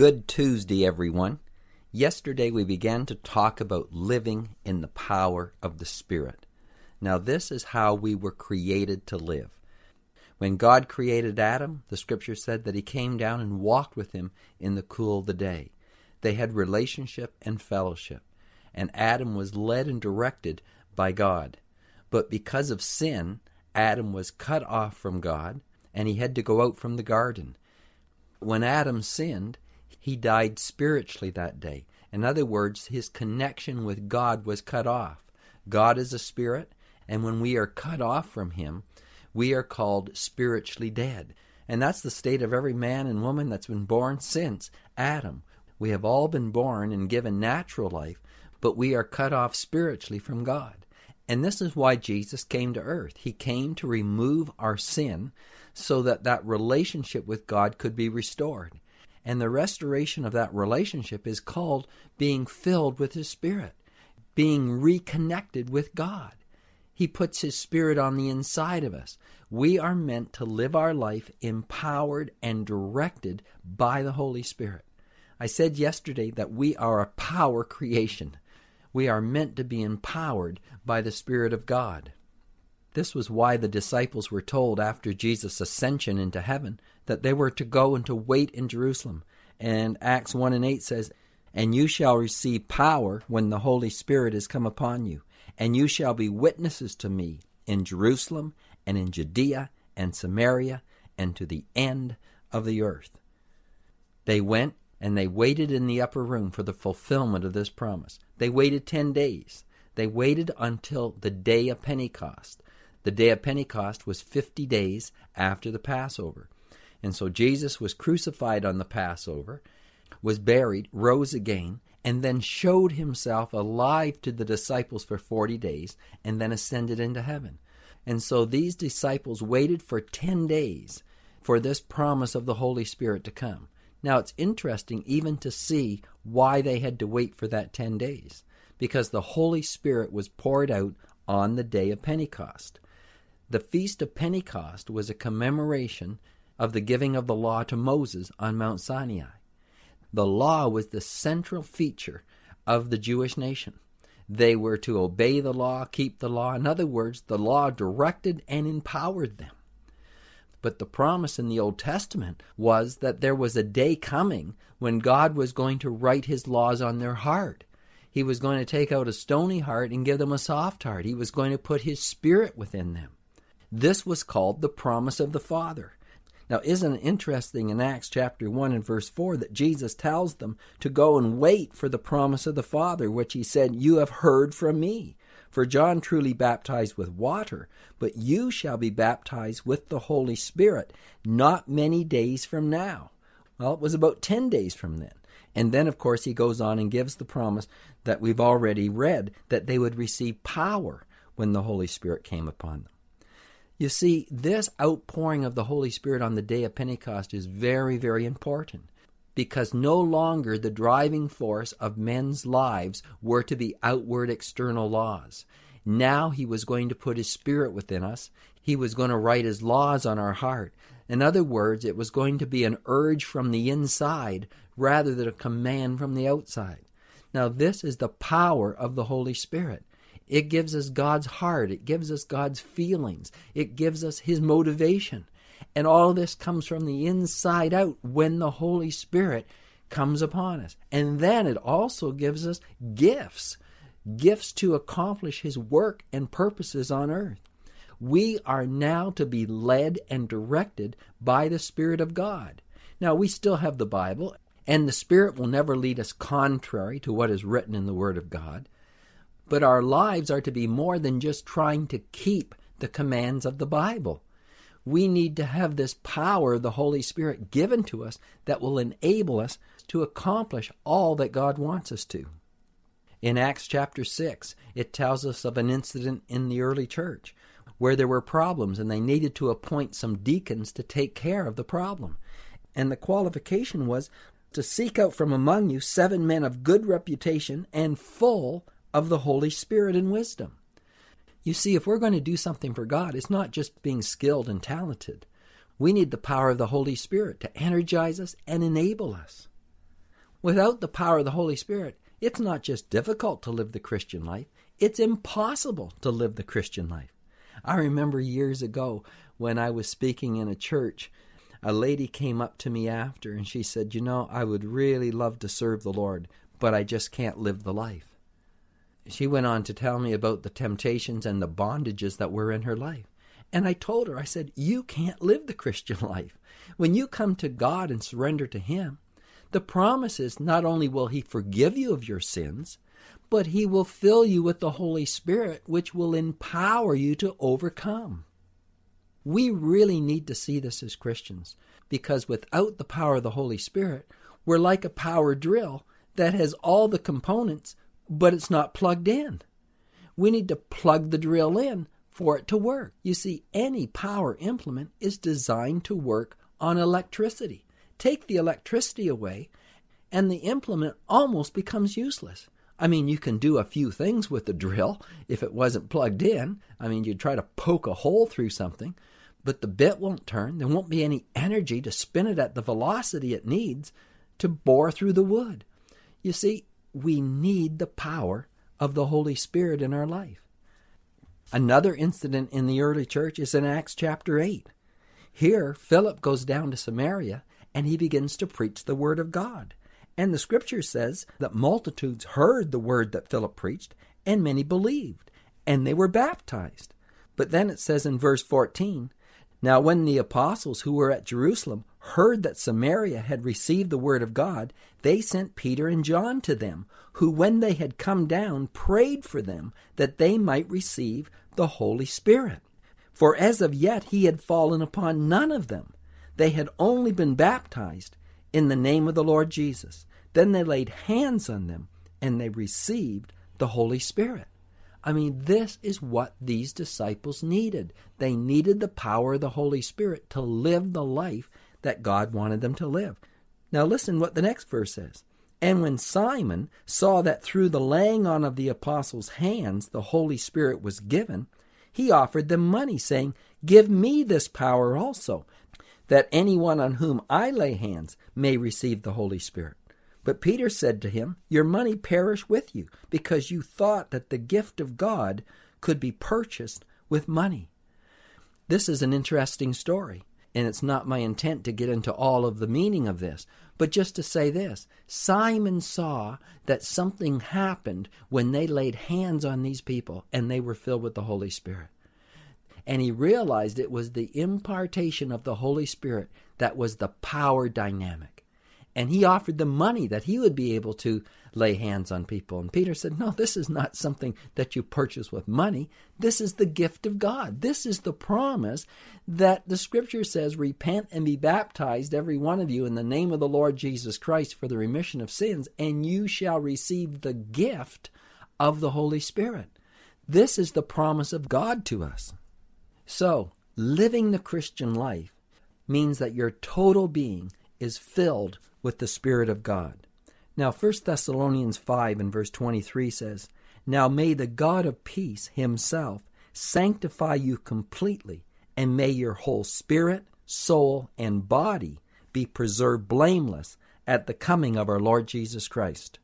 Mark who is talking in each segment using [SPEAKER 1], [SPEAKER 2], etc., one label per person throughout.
[SPEAKER 1] Good Tuesday, everyone. Yesterday we began to talk about living in the power of the Spirit. Now, this is how we were created to live. When God created Adam, the scripture said that he came down and walked with him in the cool of the day. They had relationship and fellowship, and Adam was led and directed by God. But because of sin, Adam was cut off from God, and he had to go out from the garden. When Adam sinned, he died spiritually that day. In other words, his connection with God was cut off. God is a spirit, and when we are cut off from him, we are called spiritually dead. And that's the state of every man and woman that's been born since Adam. We have all been born and given natural life, but we are cut off spiritually from God. And this is why Jesus came to earth. He came to remove our sin so that that relationship with God could be restored. And the restoration of that relationship is called being filled with His Spirit, being reconnected with God. He puts His Spirit on the inside of us. We are meant to live our life empowered and directed by the Holy Spirit. I said yesterday that we are a power creation. We are meant to be empowered by the Spirit of God. This was why the disciples were told after Jesus' ascension into heaven that they were to go and to wait in Jerusalem. And Acts 1 and 8 says, And you shall receive power when the Holy Spirit is come upon you, and you shall be witnesses to me in Jerusalem and in Judea and Samaria and to the end of the earth. They went and they waited in the upper room for the fulfillment of this promise. They waited 10 days. They waited until the day of Pentecost. The day of Pentecost was 50 days after the Passover. And so Jesus was crucified on the Passover, was buried, rose again, and then showed himself alive to the disciples for 40 days, and then ascended into heaven. And so these disciples waited for 10 days for this promise of the Holy Spirit to come. Now it's interesting even to see why they had to wait for that 10 days, because the Holy Spirit was poured out on the day of Pentecost. The Feast of Pentecost was a commemoration of the giving of the law to Moses on Mount Sinai. The law was the central feature of the Jewish nation. They were to obey the law, keep the law. In other words, the law directed and empowered them. But the promise in the Old Testament was that there was a day coming when God was going to write his laws on their heart. He was going to take out a stony heart and give them a soft heart. He was going to put his spirit within them. This was called the promise of the Father. Now, isn't it interesting in Acts chapter 1 and verse 4 that Jesus tells them to go and wait for the promise of the Father, which he said, You have heard from me. For John truly baptized with water, but you shall be baptized with the Holy Spirit not many days from now. Well, it was about 10 days from then. And then, of course, he goes on and gives the promise that we've already read that they would receive power when the Holy Spirit came upon them. You see, this outpouring of the Holy Spirit on the day of Pentecost is very, very important because no longer the driving force of men's lives were to be outward external laws. Now he was going to put his spirit within us. He was going to write his laws on our heart. In other words, it was going to be an urge from the inside rather than a command from the outside. Now, this is the power of the Holy Spirit. It gives us God's heart. It gives us God's feelings. It gives us His motivation. And all this comes from the inside out when the Holy Spirit comes upon us. And then it also gives us gifts gifts to accomplish His work and purposes on earth. We are now to be led and directed by the Spirit of God. Now, we still have the Bible, and the Spirit will never lead us contrary to what is written in the Word of God. But our lives are to be more than just trying to keep the commands of the Bible. We need to have this power of the Holy Spirit given to us that will enable us to accomplish all that God wants us to. In Acts chapter 6, it tells us of an incident in the early church where there were problems and they needed to appoint some deacons to take care of the problem. And the qualification was to seek out from among you seven men of good reputation and full of the Holy Spirit and wisdom. You see, if we're going to do something for God, it's not just being skilled and talented. We need the power of the Holy Spirit to energize us and enable us. Without the power of the Holy Spirit, it's not just difficult to live the Christian life, it's impossible to live the Christian life. I remember years ago when I was speaking in a church, a lady came up to me after and she said, You know, I would really love to serve the Lord, but I just can't live the life. She went on to tell me about the temptations and the bondages that were in her life. And I told her, I said, You can't live the Christian life. When you come to God and surrender to Him, the promise is not only will He forgive you of your sins, but He will fill you with the Holy Spirit, which will empower you to overcome. We really need to see this as Christians because without the power of the Holy Spirit, we're like a power drill that has all the components, but it's not plugged in. We need to plug the drill in for it to work. You see, any power implement is designed to work on electricity. Take the electricity away, and the implement almost becomes useless. I mean, you can do a few things with the drill if it wasn't plugged in. I mean, you'd try to poke a hole through something, but the bit won't turn. There won't be any energy to spin it at the velocity it needs to bore through the wood. You see, we need the power of the Holy Spirit in our life. Another incident in the early church is in Acts chapter 8. Here, Philip goes down to Samaria and he begins to preach the word of God. And the scripture says that multitudes heard the word that Philip preached, and many believed, and they were baptized. But then it says in verse 14 Now when the apostles who were at Jerusalem heard that Samaria had received the word of God, they sent Peter and John to them, who, when they had come down, prayed for them that they might receive the Holy Spirit. For as of yet he had fallen upon none of them. They had only been baptized in the name of the Lord Jesus. Then they laid hands on them and they received the Holy Spirit. I mean, this is what these disciples needed. They needed the power of the Holy Spirit to live the life that God wanted them to live. Now, listen what the next verse says. And when Simon saw that through the laying on of the apostles' hands the Holy Spirit was given, he offered them money, saying, Give me this power also, that anyone on whom I lay hands may receive the Holy Spirit. But Peter said to him, Your money perish with you, because you thought that the gift of God could be purchased with money. This is an interesting story, and it's not my intent to get into all of the meaning of this, but just to say this Simon saw that something happened when they laid hands on these people and they were filled with the Holy Spirit. And he realized it was the impartation of the Holy Spirit that was the power dynamic and he offered them money that he would be able to lay hands on people. And Peter said, No, this is not something that you purchase with money. This is the gift of God. This is the promise that the scripture says, Repent and be baptized, every one of you, in the name of the Lord Jesus Christ for the remission of sins, and you shall receive the gift of the Holy Spirit. This is the promise of God to us. So, living the Christian life means that your total being is filled with the Spirit of God. Now, 1 Thessalonians 5 and verse 23 says, Now may the God of peace himself sanctify you completely, and may your whole spirit, soul, and body be preserved blameless at the coming of our Lord Jesus Christ.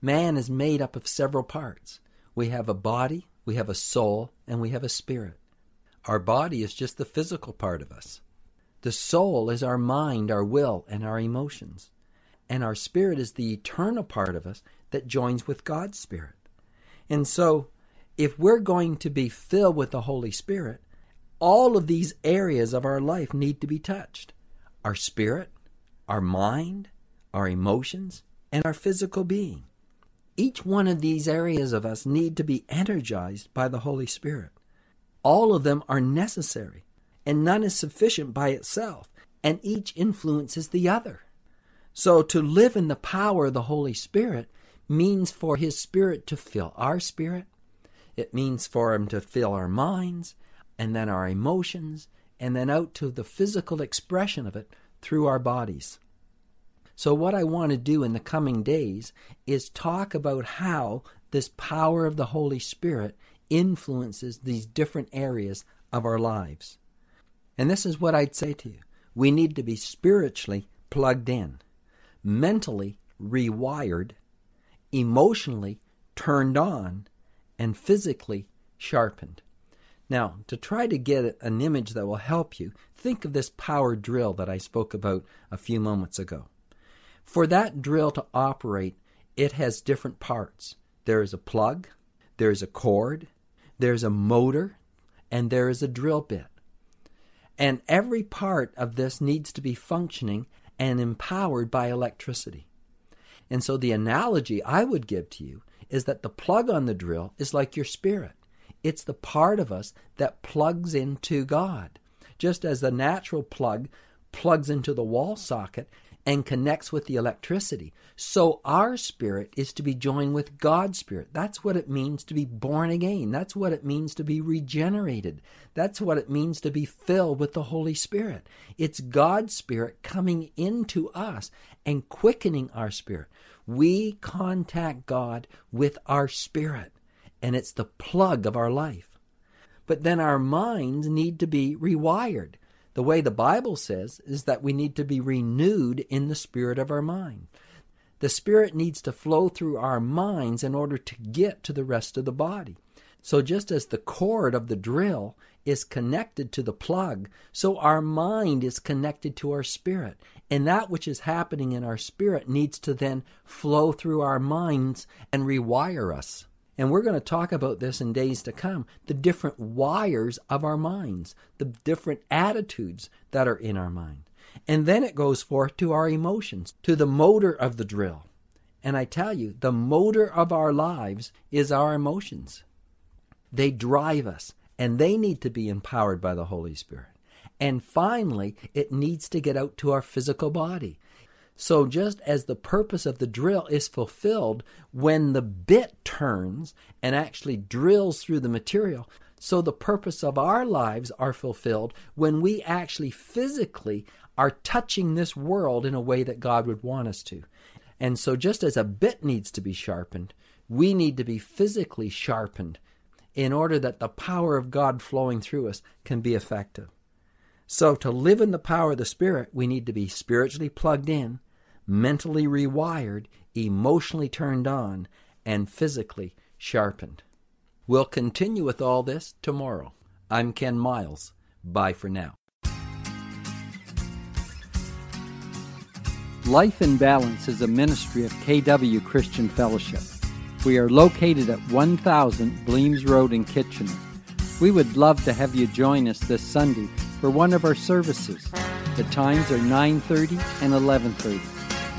[SPEAKER 1] Man is made up of several parts. We have a body, we have a soul, and we have a spirit. Our body is just the physical part of us. The soul is our mind, our will, and our emotions. And our spirit is the eternal part of us that joins with God's spirit. And so, if we're going to be filled with the Holy Spirit, all of these areas of our life need to be touched our spirit, our mind, our emotions, and our physical being. Each one of these areas of us need to be energized by the Holy Spirit. All of them are necessary and none is sufficient by itself, and each influences the other. So to live in the power of the Holy Spirit means for His Spirit to fill our spirit, it means for Him to fill our minds, and then our emotions, and then out to the physical expression of it through our bodies. So, what I want to do in the coming days is talk about how this power of the Holy Spirit influences these different areas of our lives. And this is what I'd say to you we need to be spiritually plugged in, mentally rewired, emotionally turned on, and physically sharpened. Now, to try to get an image that will help you, think of this power drill that I spoke about a few moments ago. For that drill to operate, it has different parts. There is a plug, there is a cord, there's a motor, and there is a drill bit. And every part of this needs to be functioning and empowered by electricity. And so the analogy I would give to you is that the plug on the drill is like your spirit. It's the part of us that plugs into God. Just as the natural plug plugs into the wall socket and connects with the electricity. So our spirit is to be joined with God's spirit. That's what it means to be born again. That's what it means to be regenerated. That's what it means to be filled with the Holy Spirit. It's God's spirit coming into us and quickening our spirit. We contact God with our spirit, and it's the plug of our life. But then our minds need to be rewired. The way the Bible says is that we need to be renewed in the spirit of our mind. The spirit needs to flow through our minds in order to get to the rest of the body. So, just as the cord of the drill is connected to the plug, so our mind is connected to our spirit. And that which is happening in our spirit needs to then flow through our minds and rewire us. And we're going to talk about this in days to come the different wires of our minds, the different attitudes that are in our mind. And then it goes forth to our emotions, to the motor of the drill. And I tell you, the motor of our lives is our emotions. They drive us, and they need to be empowered by the Holy Spirit. And finally, it needs to get out to our physical body. So, just as the purpose of the drill is fulfilled when the bit turns and actually drills through the material, so the purpose of our lives are fulfilled when we actually physically are touching this world in a way that God would want us to. And so, just as a bit needs to be sharpened, we need to be physically sharpened in order that the power of God flowing through us can be effective. So, to live in the power of the Spirit, we need to be spiritually plugged in, mentally rewired, emotionally turned on, and physically sharpened. We'll continue with all this tomorrow. I'm Ken Miles. Bye for now.
[SPEAKER 2] Life in Balance is a ministry of KW Christian Fellowship. We are located at 1000 Bleams Road in Kitchener. We would love to have you join us this Sunday for one of our services. The times are 9:30 and 11:30.